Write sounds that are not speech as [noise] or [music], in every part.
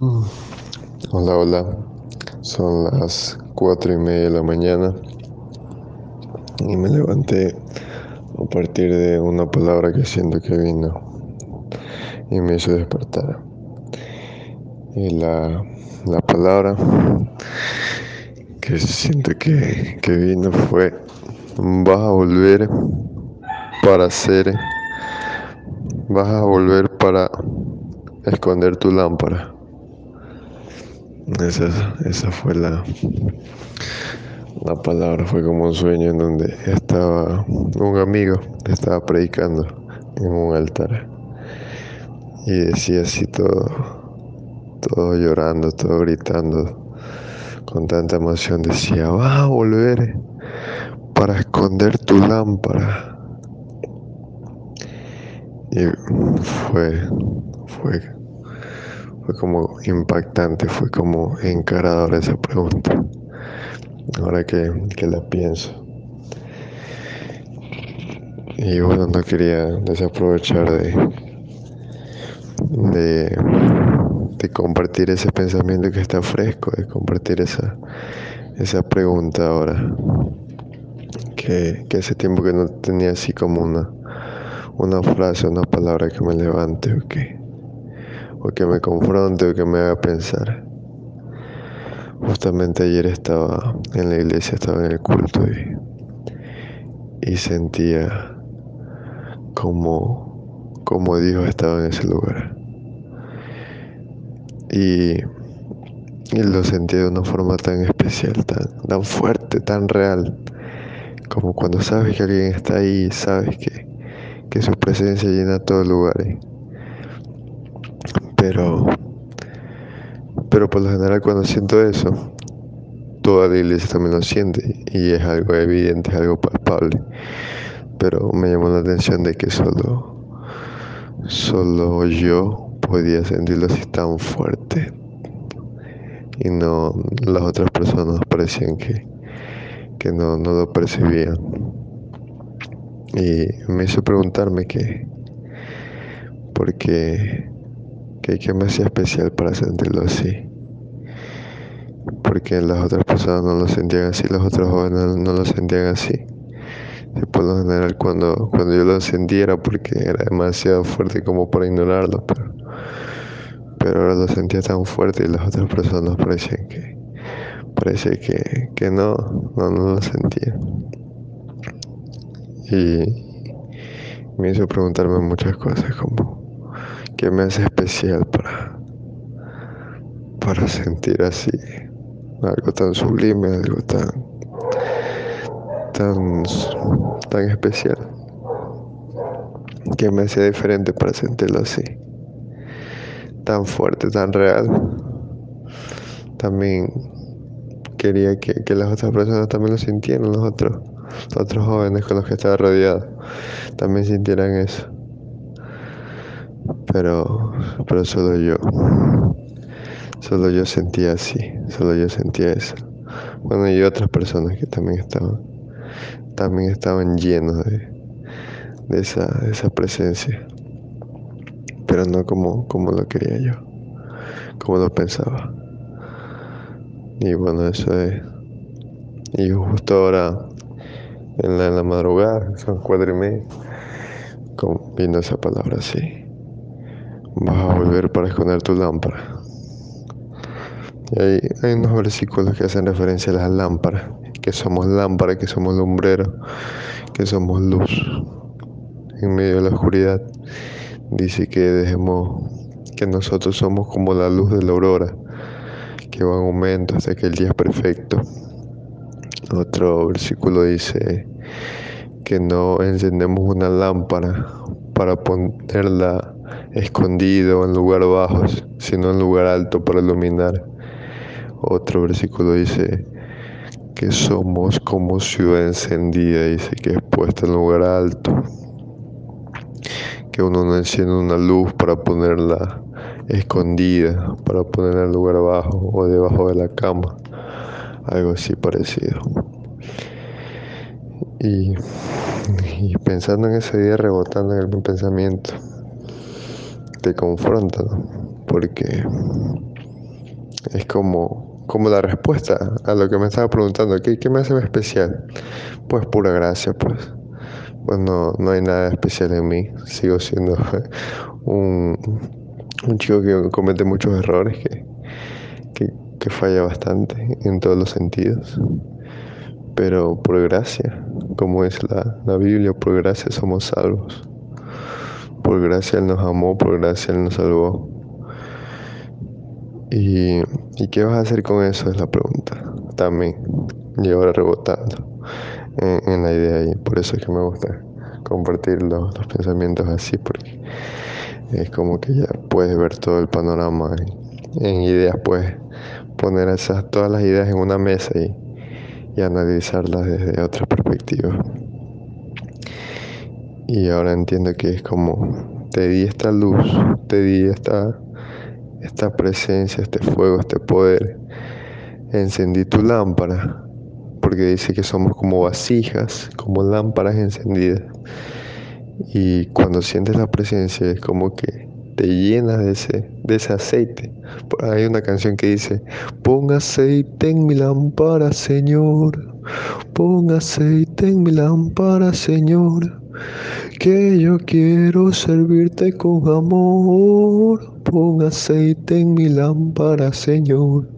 Mm. Hola, hola. Son las cuatro y media de la mañana y me levanté a partir de una palabra que siento que vino y me hizo despertar. Y la, la palabra que siento que, que vino fue vas a volver para hacer, vas a volver para esconder tu lámpara. Esa, esa fue la, la palabra, fue como un sueño en donde estaba un amigo, estaba predicando en un altar y decía así todo, todo llorando, todo gritando, con tanta emoción, decía, vas a volver para esconder tu lámpara. Y fue, fue fue como impactante, fue como encaradora esa pregunta. Ahora que, que la pienso. Y bueno, no quería desaprovechar de, de, de, compartir ese pensamiento que está fresco, de compartir esa, esa pregunta ahora. Que, que hace tiempo que no tenía así como una, una frase, una palabra que me levante o que, o que me confronte o que me haga pensar. Justamente ayer estaba en la iglesia, estaba en el culto y, y sentía como, como Dios estaba en ese lugar. Y, y, lo sentía de una forma tan especial, tan, tan fuerte, tan real, como cuando sabes que alguien está ahí, sabes que, que su presencia llena todo el lugar. ¿eh? Pero, pero por lo general cuando siento eso, toda la iglesia también lo siente y es algo evidente, es algo palpable. Pero me llamó la atención de que solo, solo yo podía sentirlo así tan fuerte y no las otras personas parecían que, que no, no lo percibían. Y me hizo preguntarme que, porque que, me hacía especial para sentirlo así. Porque las otras personas no lo sentían así, los otros jóvenes no lo sentían así. Y por lo general cuando, cuando yo lo sentía era porque era demasiado fuerte como para ignorarlo, pero, pero ahora lo sentía tan fuerte y las otras personas parecían que parece que, que no, no, no lo sentía. Y me hizo preguntarme muchas cosas como que me hace especial para, para sentir así algo tan sublime, algo tan, tan, tan especial, que me hace diferente para sentirlo así, tan fuerte, tan real. También quería que, que las otras personas también lo sintieran, los otros, los otros jóvenes con los que estaba rodeado, también sintieran eso pero, pero solo yo, solo yo sentía así, solo yo sentía eso. Bueno, y otras personas que también estaban, también estaban llenos de, de, esa, esa presencia, pero no como, como lo quería yo, como lo pensaba. Y bueno, eso es. Y justo ahora, en la, en la madrugada, son cuatro y media, vino esa palabra así vas a volver para esconder tu lámpara. Y hay, unos versículos que hacen referencia a las lámparas, que somos lámparas, que somos lumbreros, que somos luz en medio de la oscuridad. Dice que dejemos que nosotros somos como la luz de la aurora, que va en aumento hasta que el día es perfecto. Otro versículo dice que no encendemos una lámpara para ponerla escondido en lugar bajo, sino en lugar alto para iluminar. Otro versículo dice que somos como ciudad encendida, dice que es puesta en lugar alto. Que uno no enciende una luz para ponerla escondida, para ponerla en lugar bajo o debajo de la cama, algo así parecido. Y, y pensando en ese día, rebotando en el pensamiento, te confronta, porque es como, como la respuesta a lo que me estaba preguntando, ¿qué, qué me hace especial? Pues pura gracia, pues. Pues no, no hay nada especial en mí, sigo siendo [laughs] un, un chico que comete muchos errores, que, que, que falla bastante en todos los sentidos pero por gracia, como es la, la, Biblia, por gracia somos salvos. Por gracia Él nos amó, por gracia Él nos salvó. ¿Y, ¿y qué vas a hacer con eso? Es la pregunta. También. Y ahora rebotando en, la idea y por eso es que me gusta compartir los, pensamientos así, porque es como que ya puedes ver todo el panorama en, ideas, puedes poner esas, todas las ideas en una mesa y, y analizarlas desde otra perspectiva. Y ahora entiendo que es como te di esta luz, te di esta, esta presencia, este fuego, este poder. Encendí tu lámpara, porque dice que somos como vasijas, como lámparas encendidas. Y cuando sientes la presencia es como que te llenas de ese, de ese aceite. Hay una canción que dice, pon aceite en mi lámpara, Señor. Pon aceite en mi lámpara, Señor. Que yo quiero servirte con amor. Pon aceite en mi lámpara, Señor.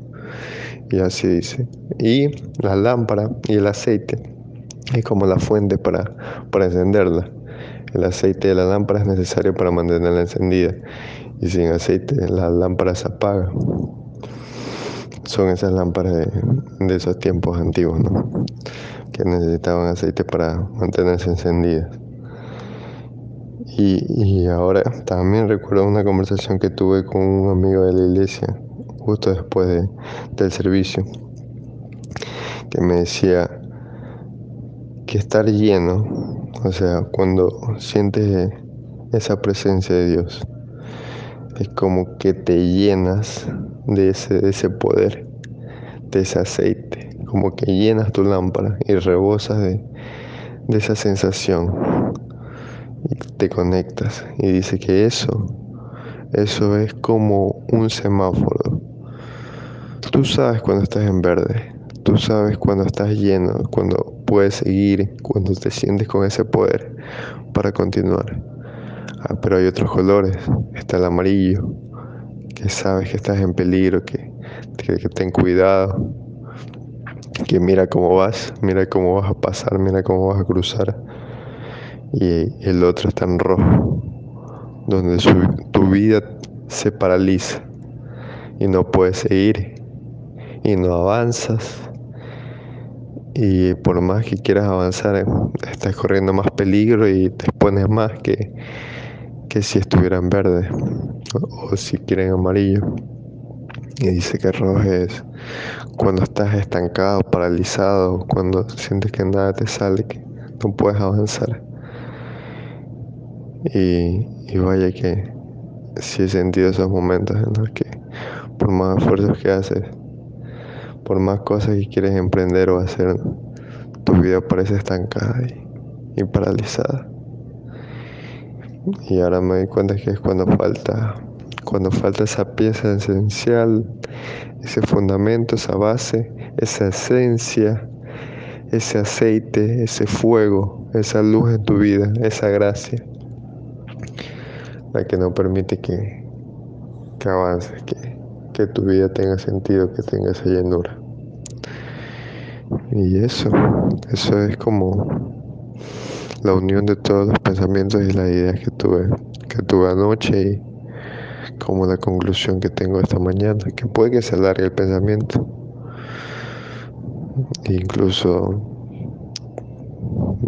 Y así dice. Y la lámpara y el aceite es como la fuente para, para encenderla. El aceite de la lámpara es necesario para mantenerla encendida y sin aceite la lámpara se apaga. Son esas lámparas de, esos tiempos antiguos, ¿no? Que necesitaban aceite para mantenerse encendidas. Y, y, ahora también recuerdo una conversación que tuve con un amigo de la iglesia justo después de, del servicio, que me decía que estar lleno o sea, cuando sientes esa presencia de Dios, es como que te llenas de ese, ese poder, de ese aceite, como que llenas tu lámpara y rebosas de, de esa sensación y te conectas y dice que eso, eso es como un semáforo. Tú sabes cuando estás en verde, tú sabes cuando estás lleno, cuando puedes seguir cuando te sientes con ese poder para continuar. Ah, pero hay otros colores. Está el amarillo, que sabes que estás en peligro, que, que, que ten cuidado, que mira cómo vas, mira cómo vas a pasar, mira cómo vas a cruzar. Y el otro está en rojo, donde tu vida se paraliza y no puedes seguir y no avanzas y por más que quieras avanzar, estás corriendo más peligro y te expones más que, que si estuvieran verde o, si quieren amarillo. Y dice que rojo es cuando estás estancado, paralizado, cuando sientes que nada te sale, que no puedes avanzar. Y, y vaya que si he sentido esos momentos en los que por más esfuerzos que haces, por más cosas que quieres emprender o hacer, tu vida parece estancada y, paralizada. Y ahora me doy cuenta que es cuando falta, cuando falta esa pieza esencial, ese fundamento, esa base, esa esencia, ese aceite, ese fuego, esa luz en tu vida, esa gracia, la que no permite que, que avances, que, que tu vida tenga sentido, que tenga esa llenura. Y eso, eso es como la unión de todos los pensamientos y las ideas que tuve, que tuve anoche y como la conclusión que tengo esta mañana, que puede que se alargue el pensamiento. Incluso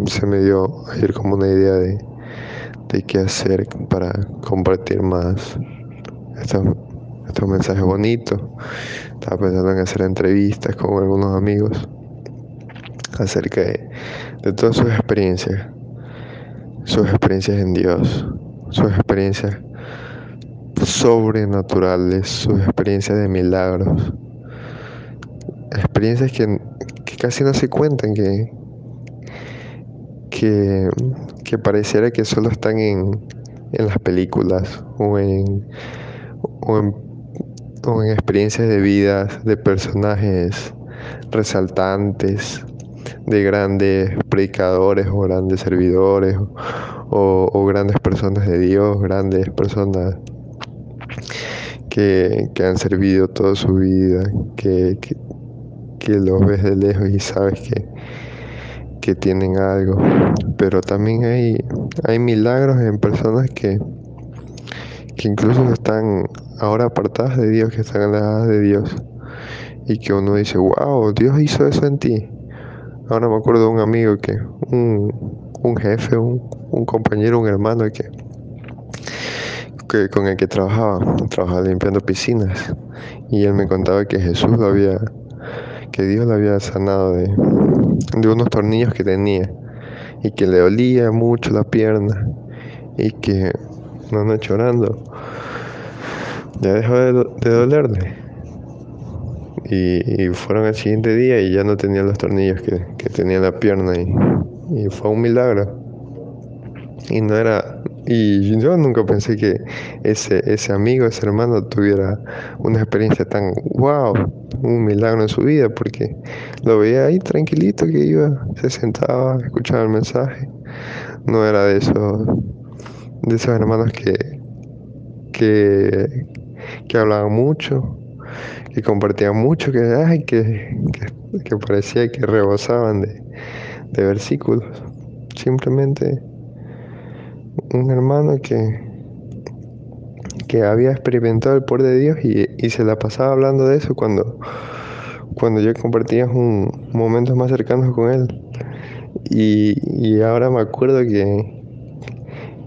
se me dio ayer como una idea de, de qué hacer para compartir más estos mensajes bonitos. Estaba pensando en hacer entrevistas con algunos amigos acerca de, todas sus experiencias, sus experiencias en Dios, sus experiencias sobrenaturales, sus experiencias de milagros, experiencias que, casi no se cuentan, que, que, que pareciera que solo están en, en las películas o en, o en o en experiencias de vida de personajes resaltantes, de grandes predicadores o grandes servidores o, grandes personas de Dios, grandes personas que, han servido toda su vida, que, que, los ves de lejos y sabes que, que tienen algo. Pero también hay, hay milagros en personas que, que incluso están ahora apartadas de Dios, que están alejadas de Dios. Y que uno dice, wow, Dios hizo eso en ti. Ahora me acuerdo de un amigo que, un, un jefe, un, un, compañero, un hermano que, que, con el que trabajaba, trabajaba limpiando piscinas. Y él me contaba que Jesús lo había, que Dios lo había sanado de, de unos tornillos que tenía y que le dolía mucho la pierna y que no anda llorando ya dejó de, dolerle. Y, fueron al siguiente día y ya no tenía los tornillos que, tenía la pierna y, fue un milagro. Y no era y yo nunca pensé que ese, ese amigo, ese hermano tuviera una experiencia tan wow, un milagro en su vida, porque lo veía ahí tranquilito que iba, se sentaba, escuchaba el mensaje. No era de esos, de esos hermanos que, que, que hablaban mucho, que compartían mucho, que, ay, que, que, parecía que rebosaban de, de versículos. Simplemente un hermano que, que había experimentado el poder de Dios y, se la pasaba hablando de eso cuando, cuando yo compartía un, momentos más cercanos con él. Y, ahora me acuerdo que,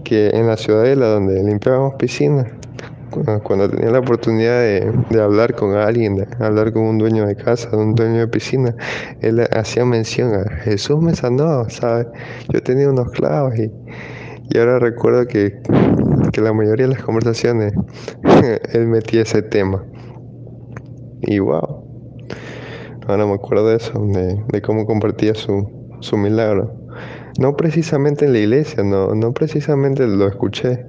que en la ciudadela donde limpiábamos piscinas, cuando tenía la oportunidad de, hablar con alguien, de hablar con un dueño de casa, un dueño de piscina, él hacía mención a Jesús me sanó, ¿sabes? Yo tenía unos clavos y, y ahora recuerdo que, la mayoría de las conversaciones [laughs] él metía ese tema. Y wow. Ahora me acuerdo de eso, de, cómo compartía su, su, milagro. No precisamente en la iglesia, no, no precisamente lo escuché.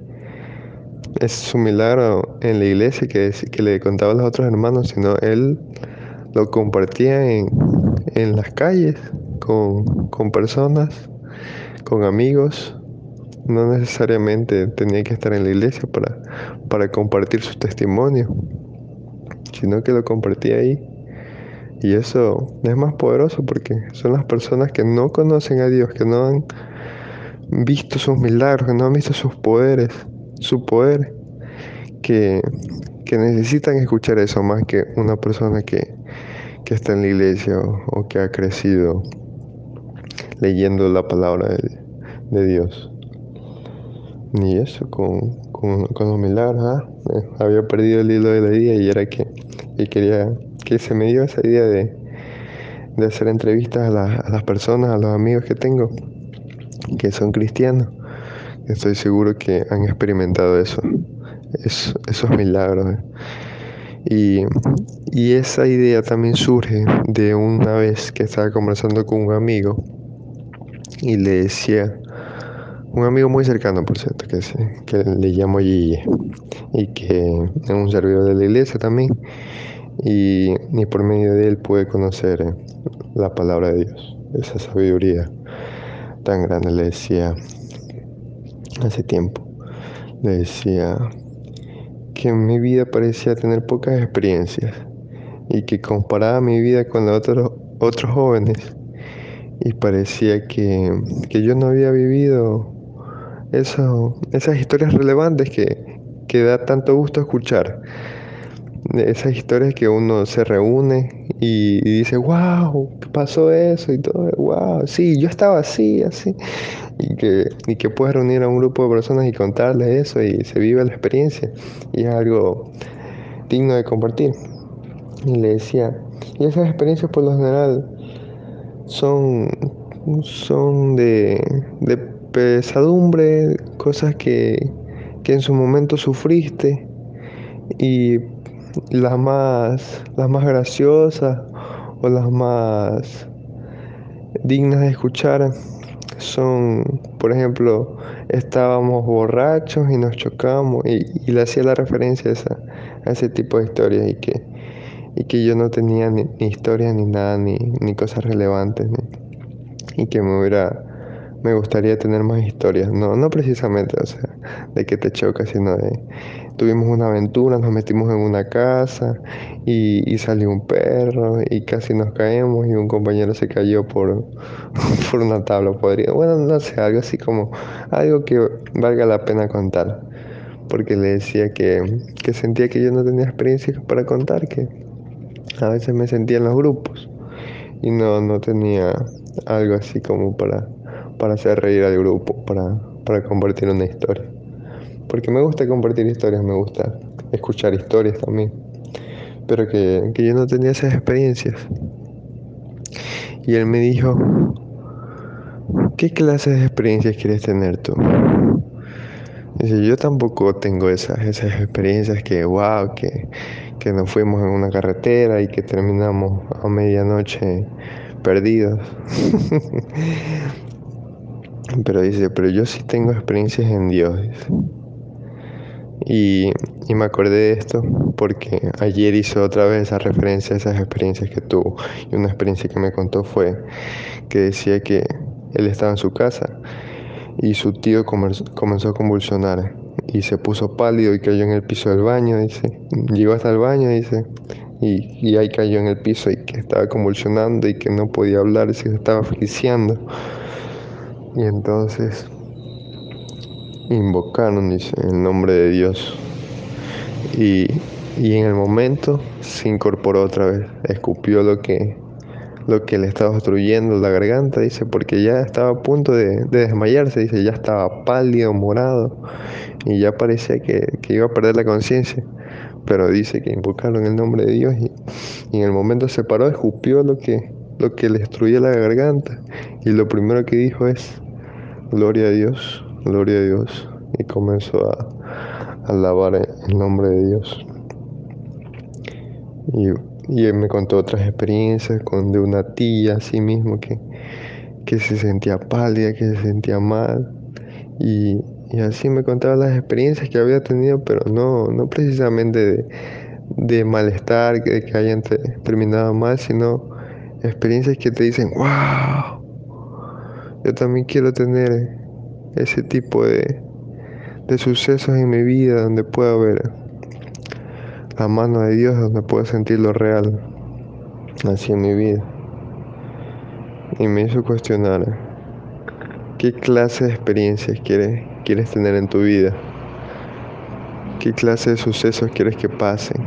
Es su milagro en la iglesia que, que le contaba a los otros hermanos, sino él lo compartía en, en las calles, con, con personas, con amigos, no necesariamente tenía que estar en la iglesia para, para compartir su testimonio, sino que lo compartía ahí. Y eso es más poderoso porque son las personas que no conocen a Dios, que no han visto sus milagros, que no han visto sus poderes, su poder, que, necesitan escuchar eso más que una persona que, está en la iglesia o, que ha crecido leyendo la palabra de Dios. Ni eso, con, con, los milagros, ¿ah? eh, había perdido el hilo de la idea y era que, quería que se me dio esa idea de, hacer entrevistas a, las personas, a los amigos que tengo, que son cristianos. Estoy seguro que han experimentado eso, esos milagros. ¿eh? Y, y, esa idea también surge de una vez que estaba conversando con un amigo y le decía, un amigo muy cercano, por cierto, que, que le llamo Gigi y que es un servidor de la iglesia también. Y, ni por medio de él pude conocer la palabra de Dios, esa sabiduría tan grande. Le decía hace tiempo, le decía que mi vida parecía tener pocas experiencias y que comparaba mi vida con la de otros, otros jóvenes y parecía que, que yo no había vivido eso, esas historias relevantes que, que da tanto gusto escuchar. Esas historias que uno se reúne y, dice, wow, ¿qué pasó eso? Y todo, wow, sí, yo estaba así, así. Y que, y que puedes reunir a un grupo de personas y contarles eso y se vive la experiencia. Y es algo digno de compartir. Y le decía, y esas experiencias por lo general son, son de, de pesadumbre, cosas que, que en su momento sufriste y las más, las más graciosas o las más dignas de escuchar son, por ejemplo, estábamos borrachos y nos chocamos y, le hacía la referencia a, esa, a ese tipo de historias y que, y que yo no tenía ni, historias ni nada, ni, ni cosas relevantes, y que me hubiera me gustaría tener más historias, no, no precisamente, o sea, de que te choca, sino de tuvimos una aventura, nos metimos en una casa y, salió un perro y casi nos caemos y un compañero se cayó por, [laughs] por una tabla, podría, bueno, no sé, algo así como, algo que valga la pena contar, porque le decía que, que sentía que yo no tenía experiencia para contar, que a veces me sentía en los grupos y no, no tenía algo así como para para hacer reír al grupo, para, para compartir una historia. Porque me gusta compartir historias, me gusta escuchar historias también. Pero que, yo no tenía esas experiencias. Y él me dijo, ¿qué clases de experiencias quieres tener tú? Dice, yo tampoco tengo esas, esas experiencias que, wow, que, que nos fuimos en una carretera y que terminamos a medianoche perdidos. [laughs] Pero dice, pero yo sí tengo experiencias en Dios. Y, me acordé de esto porque ayer hizo otra vez esa referencia a esas experiencias que tuvo. Y una experiencia que me contó fue que decía que él estaba en su casa y su tío comenzó a convulsionar y se puso pálido y cayó en el piso del baño, dice. Llegó hasta el baño, dice, y, y ahí cayó en el piso y que estaba convulsionando y que no podía hablar y se estaba asfixiando. Y entonces invocaron, dice, el nombre de Dios. Y, en el momento se incorporó otra vez, escupió lo que, lo que le estaba obstruyendo la garganta, dice, porque ya estaba a punto de, desmayarse, dice, ya estaba pálido, morado, y ya parecía que, iba a perder la conciencia. Pero dice que invocaron el nombre de Dios y, y, en el momento se paró, escupió lo que, lo que le destruía la garganta. Y lo primero que dijo es, gloria a Dios, gloria a Dios. Y comenzó a, alabar el nombre de Dios. Y, y, él me contó otras experiencias con de una tía así mismo que, que se sentía pálida, que se sentía mal. Y, y, así me contaba las experiencias que había tenido, pero no, no precisamente de, de malestar, de que hayan terminado mal, sino experiencias que te dicen, wow, yo también quiero tener ese tipo de, de sucesos en mi vida donde pueda ver la mano de Dios, donde pueda sentir lo real así en mi vida. Y me hizo cuestionar qué clase de experiencias quieres, quieres tener en tu vida, qué clase de sucesos quieres que pasen.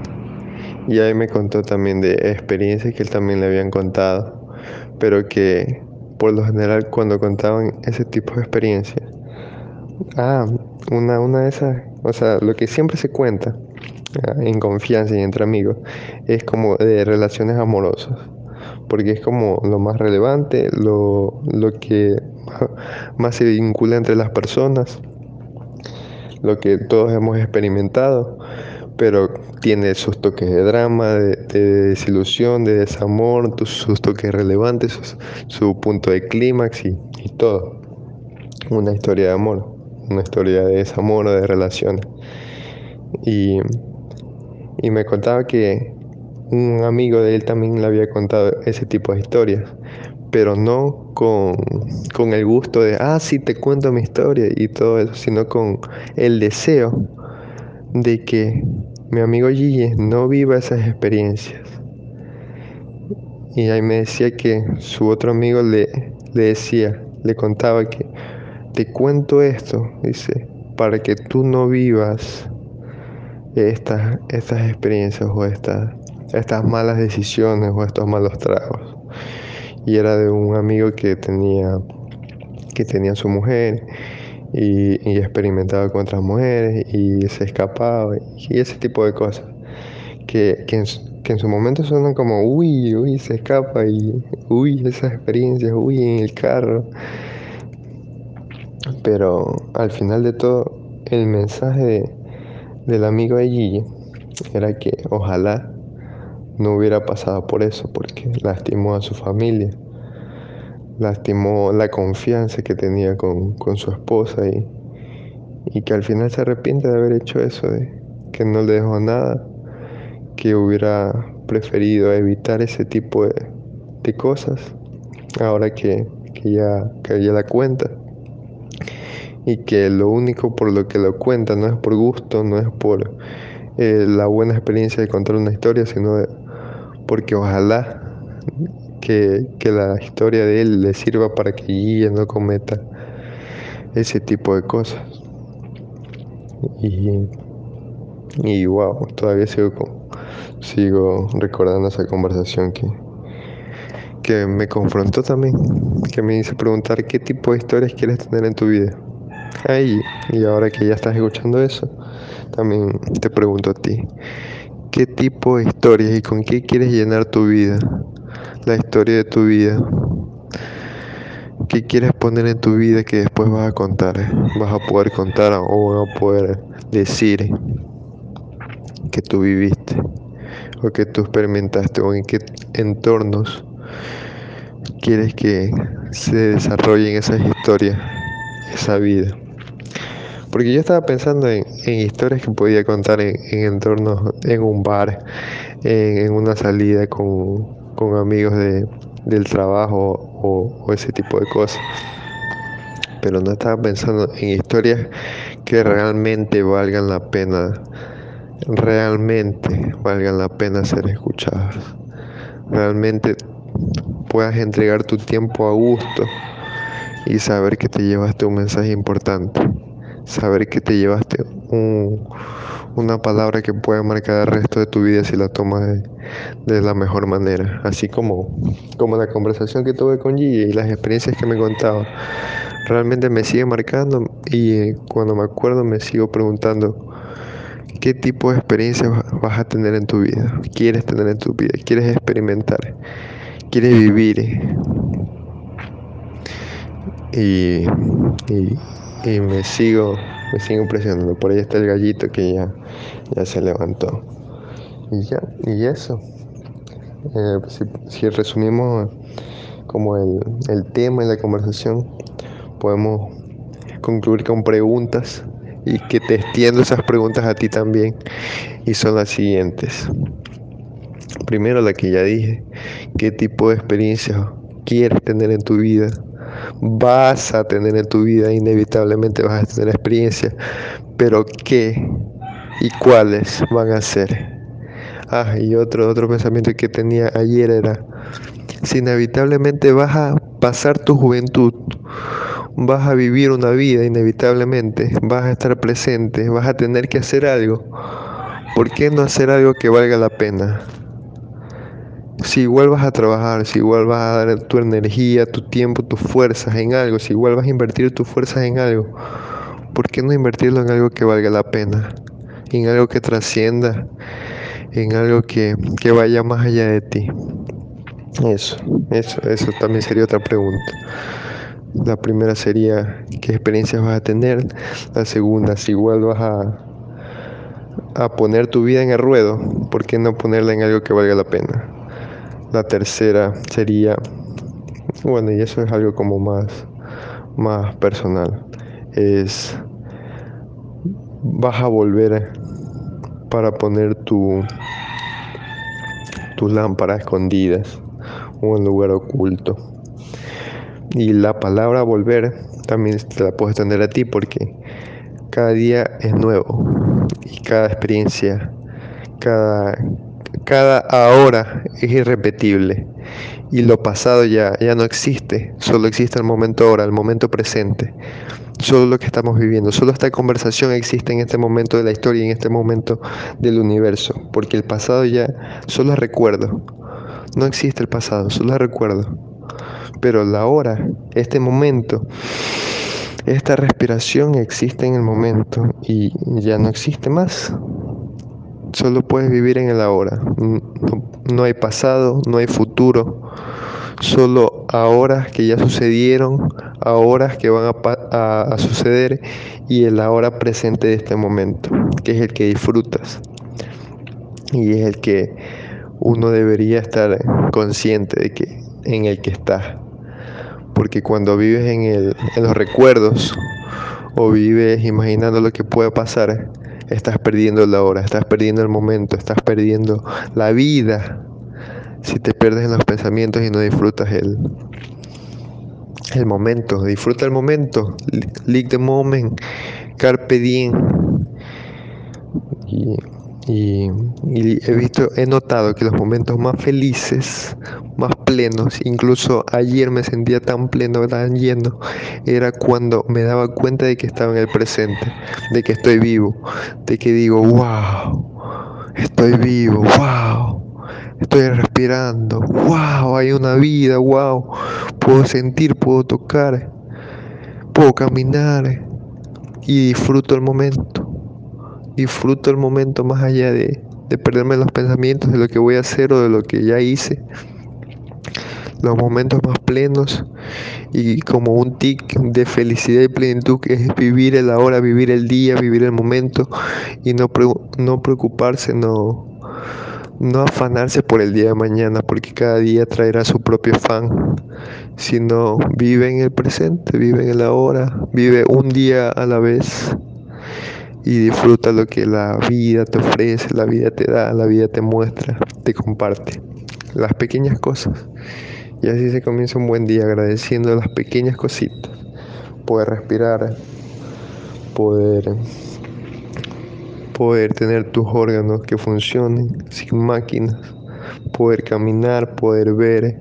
Y ahí me contó también de experiencias que él también le habían contado, pero que por lo general cuando contaban ese tipo de experiencias, ah, una, una de esas, o sea, lo que siempre se cuenta ah, en confianza y entre amigos es como de relaciones amorosas, porque es como lo más relevante, lo, lo que más se vincula entre las personas, lo que todos hemos experimentado pero tiene sus toques de drama, de, desilusión, de desamor, sus toques relevantes, su punto de clímax y, todo. Una historia de amor, una historia de desamor de relaciones. Y, y me contaba que un amigo de él también le había contado ese tipo de historias, pero no con, con el gusto de, ah, sí, te cuento mi historia y todo eso, sino con el deseo de que mi amigo Gigi no viva esas experiencias. Y ahí me decía que su otro amigo le, le decía, le contaba que te cuento esto, dice, para que tú no vivas estas, estas experiencias o estas, estas malas decisiones o estos malos tragos. Y era de un amigo que tenía, que tenía su mujer y, experimentaba con otras mujeres y se escapaba y ese tipo de cosas que, que, en, su momento suenan como uy, uy, se escapa y uy, esas experiencias, uy, en el carro. Pero al final de todo, el mensaje del amigo de Gigi era que ojalá no hubiera pasado por eso, porque lastimó a su familia, lastimó la confianza que tenía con, su esposa y, y que al final se arrepiente de haber hecho eso, de que no le dejó nada, que hubiera preferido evitar ese tipo de, cosas ahora que, ya, que ya la cuenta. Y que lo único por lo que lo cuenta no es por gusto, no es por eh, la buena experiencia de contar una historia, sino porque ojalá que, la historia de él le sirva para que ella no cometa ese tipo de cosas. Y, y wow, todavía sigo, sigo recordando esa conversación que, que me confrontó también, que me hizo preguntar qué tipo de historias quieres tener en tu vida. Ahí, y ahora que ya estás escuchando eso, también te pregunto a ti, ¿qué tipo de historias y con qué quieres llenar tu vida? La historia de tu vida. ¿Qué quieres poner en tu vida que después vas a contar? Vas a poder contar o vas a poder decir que tú viviste o que tú experimentaste o en qué entornos quieres que se desarrollen esas historias, esa vida. Porque yo estaba pensando en, historias que podía contar en, entornos, en un bar, en, una salida con, amigos del trabajo o, ese tipo de cosas. Pero no estaba pensando en historias que realmente valgan la pena, realmente valgan la pena ser escuchadas. Realmente puedas entregar tu tiempo a gusto y saber que te llevaste un mensaje importante saber que te llevaste una palabra que puede marcar el resto de tu vida si la tomas de, la mejor manera. Así como, como la conversación que tuve con Gigi y las experiencias que me contaba. Realmente me sigue marcando y eh, cuando me acuerdo me sigo preguntando qué tipo de experiencias vas a tener en tu vida, quieres tener en tu vida, quieres experimentar, quieres vivir. y me sigo, me sigo impresionando. Por ahí está el gallito que ya, ya se levantó. Y ya, y eso. Eh, si, resumimos como el, el tema y la conversación, podemos concluir con preguntas y que te extiendo esas preguntas a ti también. Y son las siguientes. Primero la que ya dije, ¿qué tipo de experiencia quieres tener en tu vida? Vas a tener en tu vida, inevitablemente vas a tener experiencias, pero ¿qué y cuáles van a ser? Ah, y otro, otro pensamiento que tenía ayer era, si inevitablemente vas a pasar tu juventud, vas a vivir una vida inevitablemente, vas a estar presente, vas a tener que hacer algo, ¿por qué no hacer algo que valga la pena? Si igual vas a trabajar, si igual vas a dar tu energía, tu tiempo, tus fuerzas en algo, si igual vas a invertir tus fuerzas en algo, ¿por qué no invertirlo en algo que valga la pena? En algo que trascienda, en algo que, vaya más allá de ti. Eso, eso, eso también sería otra pregunta. La primera sería qué experiencias vas a tener. La segunda, si igual vas a, a poner tu vida en el ruedo, ¿por qué no ponerla en algo que valga la pena? La tercera sería, bueno, y eso es algo como más, más personal, es vas a volver para poner tu, tus lámparas escondidas o en lugar oculto. Y la palabra volver también te la puedes tener a ti porque cada día es nuevo y cada experiencia, cada, cada ahora es irrepetible. Y lo pasado ya, ya no existe, solo existe el momento ahora, el momento presente, solo lo que estamos viviendo, solo esta conversación existe en este momento de la historia y en este momento del universo, porque el pasado ya solo es recuerdo, no existe el pasado, solo es recuerdo, pero la hora, este momento, esta respiración existe en el momento y ya no existe más solo puedes vivir en el ahora. No, hay pasado, no hay futuro. Solo ahora que ya sucedieron, ahora que van a, a suceder y el ahora presente de este momento, que es el que disfrutas y es el que uno debería estar consciente de que en el que está. Porque cuando vives en, el, en los recuerdos o vives imaginando lo que puede pasar, estás perdiendo la hora, estás perdiendo el momento, estás perdiendo la vida. Si te pierdes en los pensamientos y no disfrutas el, el momento, disfruta el momento, live the moment, carpe diem. Y, he visto, he notado que los momentos más felices, más plenos, incluso ayer me sentía tan pleno, tan lleno, era cuando me daba cuenta de que estaba en el presente, de que estoy vivo, de que digo, wow, estoy vivo, wow estoy respirando, wow, hay una vida, wow, puedo sentir, puedo tocar, puedo caminar y disfruto el momento, disfruto el momento más allá de, de perderme los pensamientos de lo que voy a hacer o de lo que ya hice, los momentos más plenos y como un tic de felicidad y plenitud que es vivir el ahora, vivir el día, vivir el momento y no, no preocuparse, no, no afanarse por el día de mañana, porque cada día traerá su propio afán, sino vive en el presente, vive en el ahora, vive un día a la vez y disfruta lo que la vida te ofrece, la vida te da, la vida te muestra, te comparte. Las pequeñas cosas. Y así se comienza un buen día agradeciendo las pequeñas cositas. Poder respirar, poder poder tener tus órganos que funcionen sin máquinas, poder caminar, poder ver,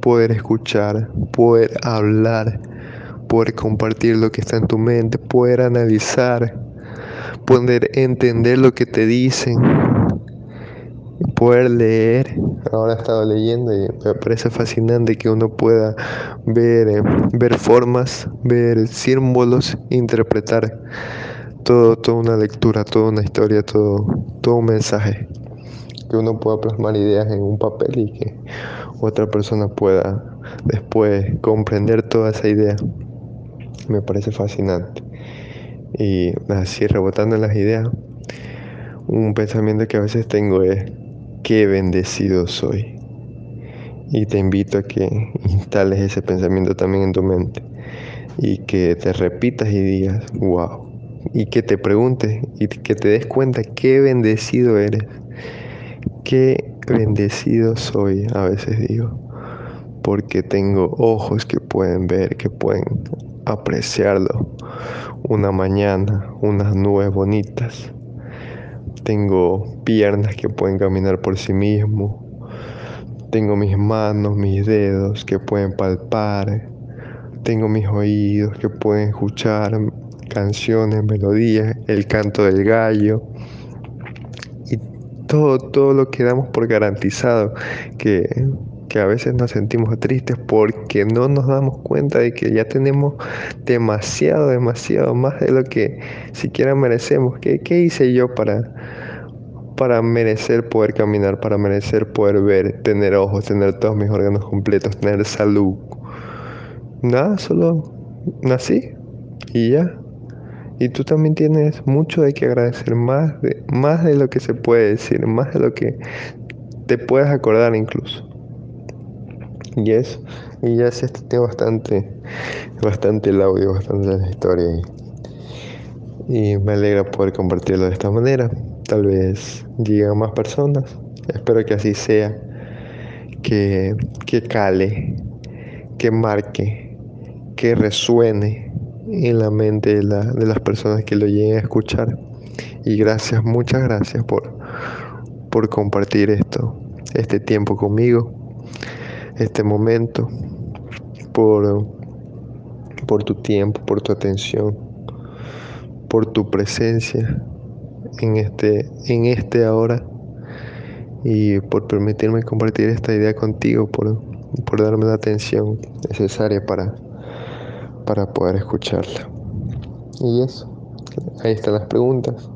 poder escuchar, poder hablar, poder compartir lo que está en tu mente, poder analizar, poder entender lo que te dicen, poder leer. Ahora he estado leyendo y me parece fascinante que uno pueda ver, eh, ver formas, ver símbolos, interpretar todo, toda una lectura, toda una historia, todo, todo un mensaje. Que uno pueda plasmar ideas en un papel y que otra persona pueda después comprender toda esa idea. Me parece fascinante. Y así rebotando las ideas, un pensamiento que a veces tengo es, qué bendecido soy. Y te invito a que instales ese pensamiento también en tu mente y que te repitas y digas, wow, y que te preguntes y que te des cuenta qué bendecido eres, qué bendecido soy, a veces digo, porque tengo ojos que pueden ver, que pueden apreciarlo, una mañana, unas nubes bonitas, tengo piernas que pueden caminar por sí mismos, tengo mis manos, mis dedos que pueden palpar, tengo mis oídos que pueden escuchar canciones, melodías, el canto del gallo. Y todo, todo lo que damos por garantizado, que, que a veces nos sentimos tristes porque no nos damos cuenta de que ya tenemos demasiado, demasiado más de lo que siquiera merecemos. ¿Qué, hice yo para, para merecer poder caminar, para merecer poder ver, tener ojos, tener todos mis órganos completos, tener salud? Nada, solo nací y ya. Y tú también tienes mucho de que agradecer, más de, más de lo que se puede decir, más de lo que te puedes acordar incluso. Y eso, y ya se extendió bastante, bastante el audio, bastante la historia. Y, me alegra poder compartirlo de esta manera. Tal vez llegue a más personas. Espero que así sea. Que, que cale, que marque, que resuene en la mente de, las personas que lo lleguen a escuchar. Y gracias, muchas gracias por, por compartir esto, este tiempo conmigo, este momento, por, por tu tiempo, por tu atención, por tu presencia en este, en este ahora y por permitirme compartir esta idea contigo, por, por darme la atención necesaria para para poder escucharla. Y eso, ahí están las preguntas.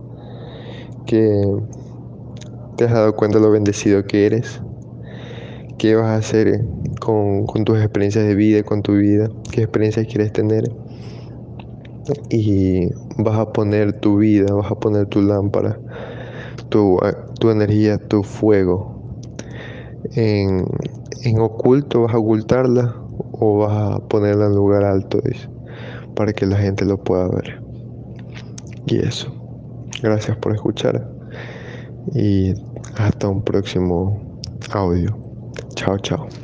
Que te has dado cuenta de lo bendecido que eres. ¿Qué vas a hacer con, tus experiencias de vida, con tu vida? ¿Qué experiencias quieres tener? Y vas a poner tu vida, vas a poner tu lámpara, tu, energía, tu fuego en, en oculto, vas a ocultarla o vas a ponerla en lugar alto, para que la gente lo pueda ver. Y eso. Gracias por escuchar y hasta un próximo audio. 悄悄